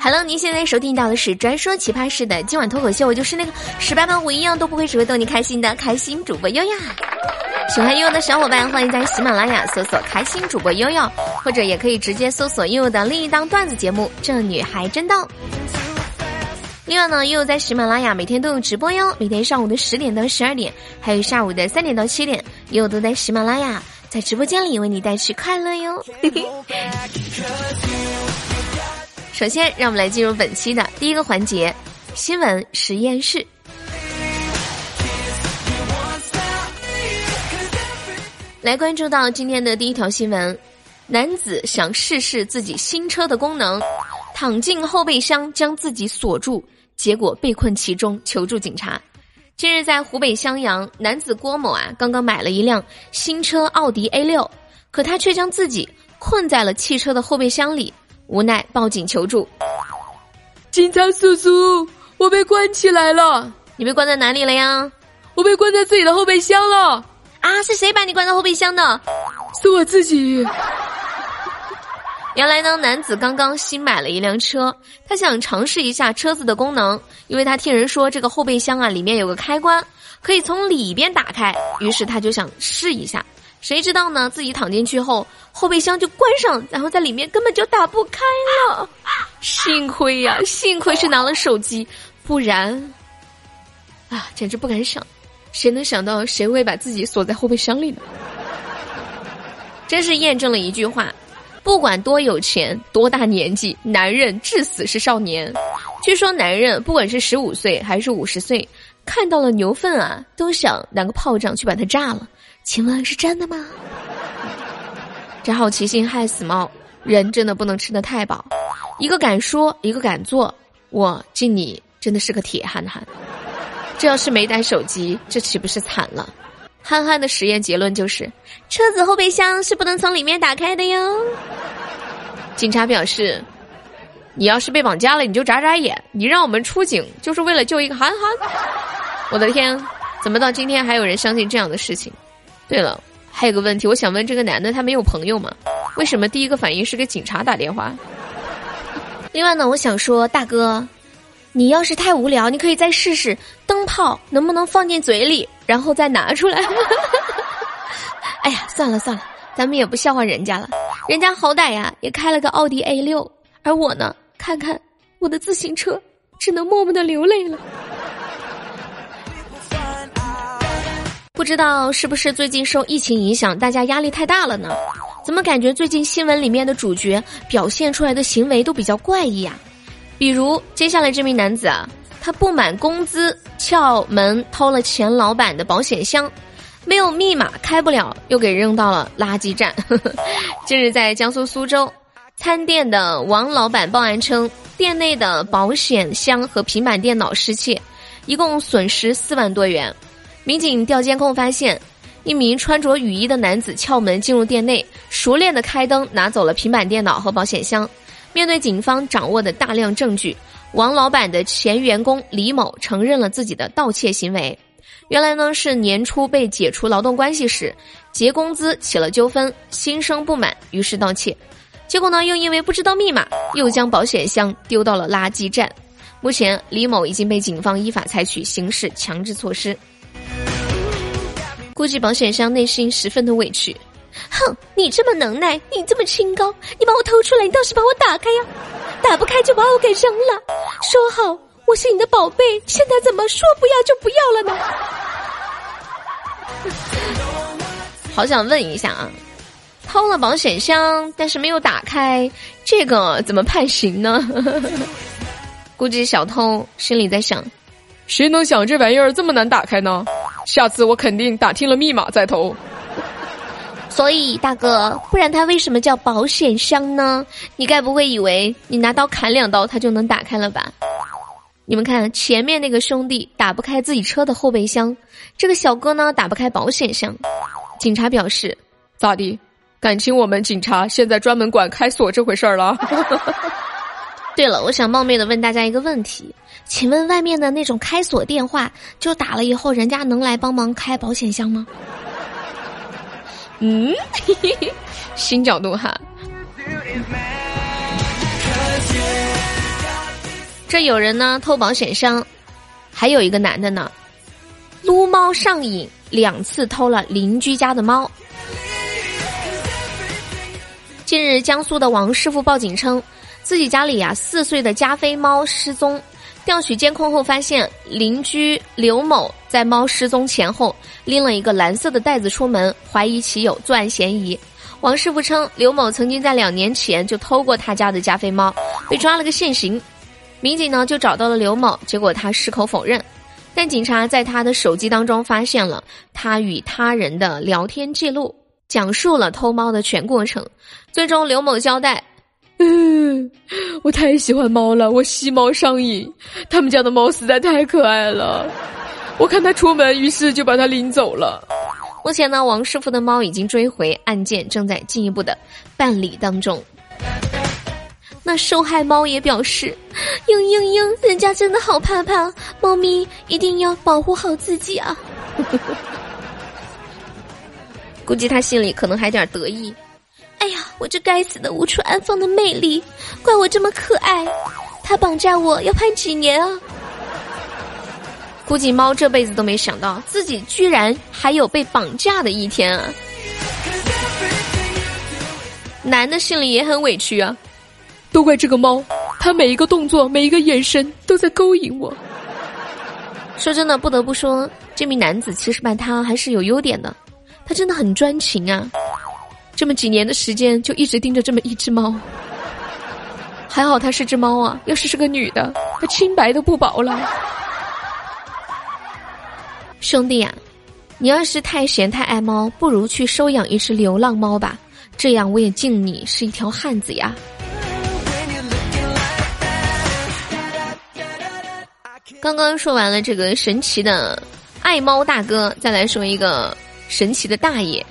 Hello，您现在收听到的是专说奇葩事的今晚脱口秀，我就是那个十八般武艺样都不会，只会逗你开心的开心主播悠悠。喜欢悠悠的小伙伴，欢迎在喜马拉雅搜索“开心主播悠悠”，或者也可以直接搜索悠悠的另一档段子节目《这女孩真逗》。另外呢，悠悠在喜马拉雅每天都有直播哟，每天上午的十点到十二点，还有下午的三点到七点，悠悠都在喜马拉雅在直播间里为你带去快乐哟。首先，让我们来进入本期的第一个环节——新闻实验室。来关注到今天的第一条新闻：男子想试试自己新车的功能，躺进后备箱将自己锁住，结果被困其中，求助警察。近日，在湖北襄阳，男子郭某啊，刚刚买了一辆新车奥迪 A 六，可他却将自己困在了汽车的后备箱里，无奈报警求助。警察叔叔，我被关起来了。你被关在哪里了呀？我被关在自己的后备箱了。啊！是谁把你关在后备箱的？是我自己。原来呢，男子刚刚新买了一辆车，他想尝试一下车子的功能，因为他听人说这个后备箱啊里面有个开关，可以从里边打开，于是他就想试一下。谁知道呢？自己躺进去后，后备箱就关上，然后在里面根本就打不开了。幸亏呀，幸亏是拿了手机，不然啊，简直不敢想。谁能想到谁会把自己锁在后备箱里呢？真是验证了一句话：不管多有钱、多大年纪，男人至死是少年。据说男人不管是十五岁还是五十岁，看到了牛粪啊，都想拿个炮仗去把它炸了。请问是真的吗？这好奇心害死猫，人真的不能吃的太饱。一个敢说，一个敢做，我敬你真的是个铁憨憨。这要是没带手机，这岂不是惨了？憨憨的实验结论就是，车子后备箱是不能从里面打开的哟。警察表示，你要是被绑架了，你就眨眨眼。你让我们出警，就是为了救一个憨憨。我的天，怎么到今天还有人相信这样的事情？对了，还有个问题，我想问这个男的，他没有朋友吗？为什么第一个反应是给警察打电话？另外呢，我想说，大哥。你要是太无聊，你可以再试试灯泡能不能放进嘴里，然后再拿出来。哎呀，算了算了，咱们也不笑话人家了，人家好歹呀也开了个奥迪 A 六，而我呢，看看我的自行车，只能默默的流泪了。不知道是不是最近受疫情影响，大家压力太大了呢？怎么感觉最近新闻里面的主角表现出来的行为都比较怪异呀？比如接下来这名男子啊，他不满工资撬门偷了前老板的保险箱，没有密码开不了，又给扔到了垃圾站。近日在江苏苏州，餐店的王老板报案称，店内的保险箱和平板电脑失窃，一共损失四万多元。民警调监控发现，一名穿着雨衣的男子撬门进入店内，熟练的开灯拿走了平板电脑和保险箱。面对警方掌握的大量证据，王老板的前员工李某承认了自己的盗窃行为。原来呢是年初被解除劳动关系时，结工资起了纠纷，心生不满，于是盗窃。结果呢又因为不知道密码，又将保险箱丢到了垃圾站。目前李某已经被警方依法采取刑事强制措施。估计保险箱内心十分的委屈。哼，你这么能耐，你这么清高，你把我偷出来，你倒是把我打开呀！打不开就把我给扔了。说好我是你的宝贝，现在怎么说不要就不要了呢？好想问一下啊，偷了保险箱但是没有打开，这个怎么判刑呢？估计小偷心里在想：谁能想这玩意儿这么难打开呢？下次我肯定打听了密码再投。所以，大哥，不然它为什么叫保险箱呢？你该不会以为你拿刀砍两刀它就能打开了吧？你们看，前面那个兄弟打不开自己车的后备箱，这个小哥呢打不开保险箱。警察表示：咋的？感情我们警察现在专门管开锁这回事儿了？对了，我想冒昧的问大家一个问题，请问外面的那种开锁电话，就打了以后，人家能来帮忙开保险箱吗？嗯，新角度哈。这有人呢偷保险箱，还有一个男的呢，撸猫上瘾，两次偷了邻居家的猫。近日，江苏的王师傅报警称，自己家里呀四岁的加菲猫失踪。调取监控后发现，邻居刘某在猫失踪前后拎了一个蓝色的袋子出门，怀疑其有作案嫌疑。王师傅称，刘某曾经在两年前就偷过他家的加菲猫，被抓了个现行。民警呢就找到了刘某，结果他矢口否认。但警察在他的手机当中发现了他与他人的聊天记录。讲述了偷猫的全过程，最终刘某交代：“，我太喜欢猫了，我吸猫上瘾。他们家的猫实在太可爱了，我看他出门，于是就把它领走了。”目前呢，王师傅的猫已经追回，案件正在进一步的办理当中。那受害猫也表示：“嘤嘤嘤，人家真的好怕怕，猫咪一定要保护好自己啊。” 估计他心里可能还点得意，我这该死的无处安放的魅力，怪我这么可爱，他绑架我要判几年啊？估计猫这辈子都没想到自己居然还有被绑架的一天啊！男的心里也很委屈啊，都怪这个猫，它每一个动作、每一个眼神都在勾引我。说真的，不得不说，这名男子其实吧，他还是有优点的。他真的很专情啊！这么几年的时间，就一直盯着这么一只猫。还好它是只猫啊，要是是个女的，那清白都不保了。兄弟啊，你要是太闲太爱猫，不如去收养一只流浪猫吧，这样我也敬你是一条汉子呀。刚刚说完了这个神奇的爱猫大哥，再来说一个。神奇的大爷，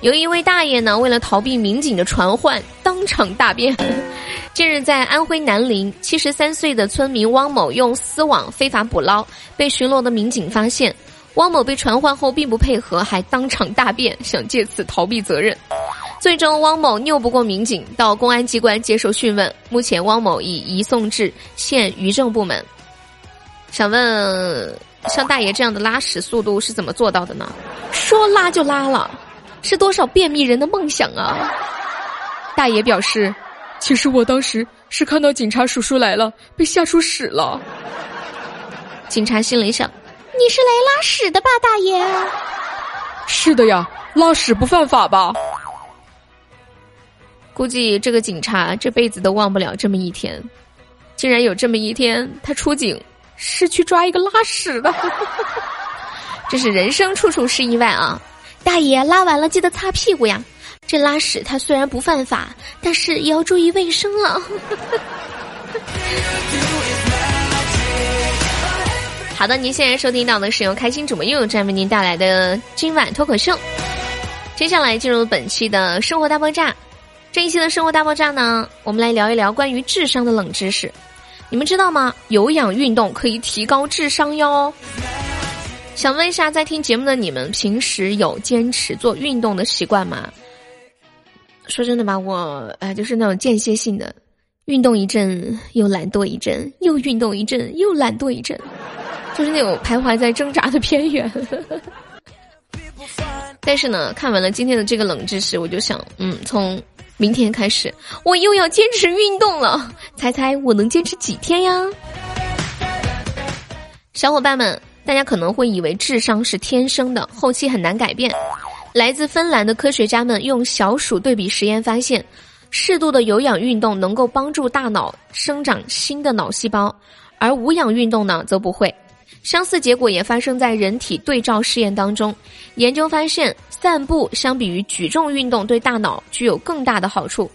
有一位大爷呢，为了逃避民警的传唤，当场大便。近日，在安徽南陵，七十三岁的村民汪某用丝网非法捕捞，被巡逻的民警发现。汪某被传唤后并不配合，还当场大便，想借此逃避责任。最终，汪某拗不过民警，到公安机关接受讯问。目前，汪某已移送至县渔政部门。想问？像大爷这样的拉屎速度是怎么做到的呢？说拉就拉了，是多少便秘人的梦想啊！大爷表示，其实我当时是看到警察叔叔来了，被吓出屎了。警察心里想：你是来拉屎的吧，大爷？是的呀，拉屎不犯法吧？估计这个警察这辈子都忘不了这么一天，竟然有这么一天，他出警。是去抓一个拉屎的，这是人生处处是意外啊！大爷拉完了记得擦屁股呀。这拉屎它虽然不犯法，但是也要注意卫生啊。好的，您现在收听到的是由开心主播悠悠站为您带来的今晚脱口秀。接下来进入本期的生活大爆炸，这一期的生活大爆炸呢，我们来聊一聊关于智商的冷知识。你们知道吗？有氧运动可以提高智商哟。想问一下，在听节目的你们，平时有坚持做运动的习惯吗？说真的吧，我哎，就是那种间歇性的，运动一阵又懒惰一阵，又运动一阵又懒惰一阵，就是那种徘徊在挣扎的边缘。但是呢，看完了今天的这个冷知识，我就想，嗯，从。明天开始，我又要坚持运动了。猜猜我能坚持几天呀？小伙伴们，大家可能会以为智商是天生的，后期很难改变。来自芬兰的科学家们用小鼠对比实验发现，适度的有氧运动能够帮助大脑生长新的脑细胞，而无氧运动呢，则不会。相似结果也发生在人体对照试验当中。研究发现，散步相比于举重运动对大脑具有更大的好处。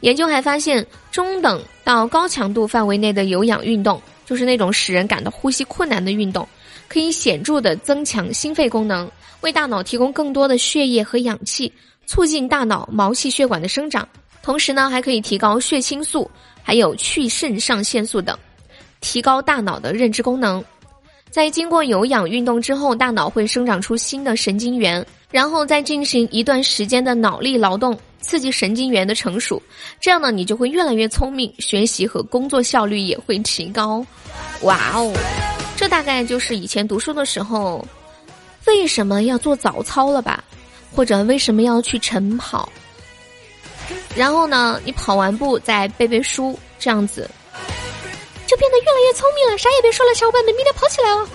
研究还发现，中等到高强度范围内的有氧运动，就是那种使人感到呼吸困难的运动，可以显著的增强心肺功能，为大脑提供更多的血液和氧气，促进大脑毛细血管的生长。同时呢，还可以提高血清素，还有去肾上腺素等，提高大脑的认知功能。在经过有氧运动之后，大脑会生长出新的神经元，然后再进行一段时间的脑力劳动，刺激神经元的成熟，这样呢，你就会越来越聪明，学习和工作效率也会提高。哇哦，这大概就是以前读书的时候，为什么要做早操了吧？或者为什么要去晨跑？然后呢，你跑完步再背背书，这样子就变得越来越聪明了。啥也别说了，小伙伴们，明天跑起来哦！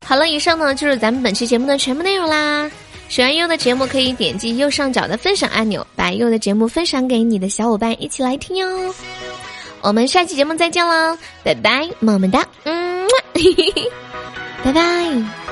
好了，以上呢就是咱们本期节目的全部内容啦。喜欢优的节目可以点击右上角的分享按钮，把优的节目分享给你的小伙伴一起来听哟。我们下期节目再见喽，拜拜，么么哒，嗯，拜拜。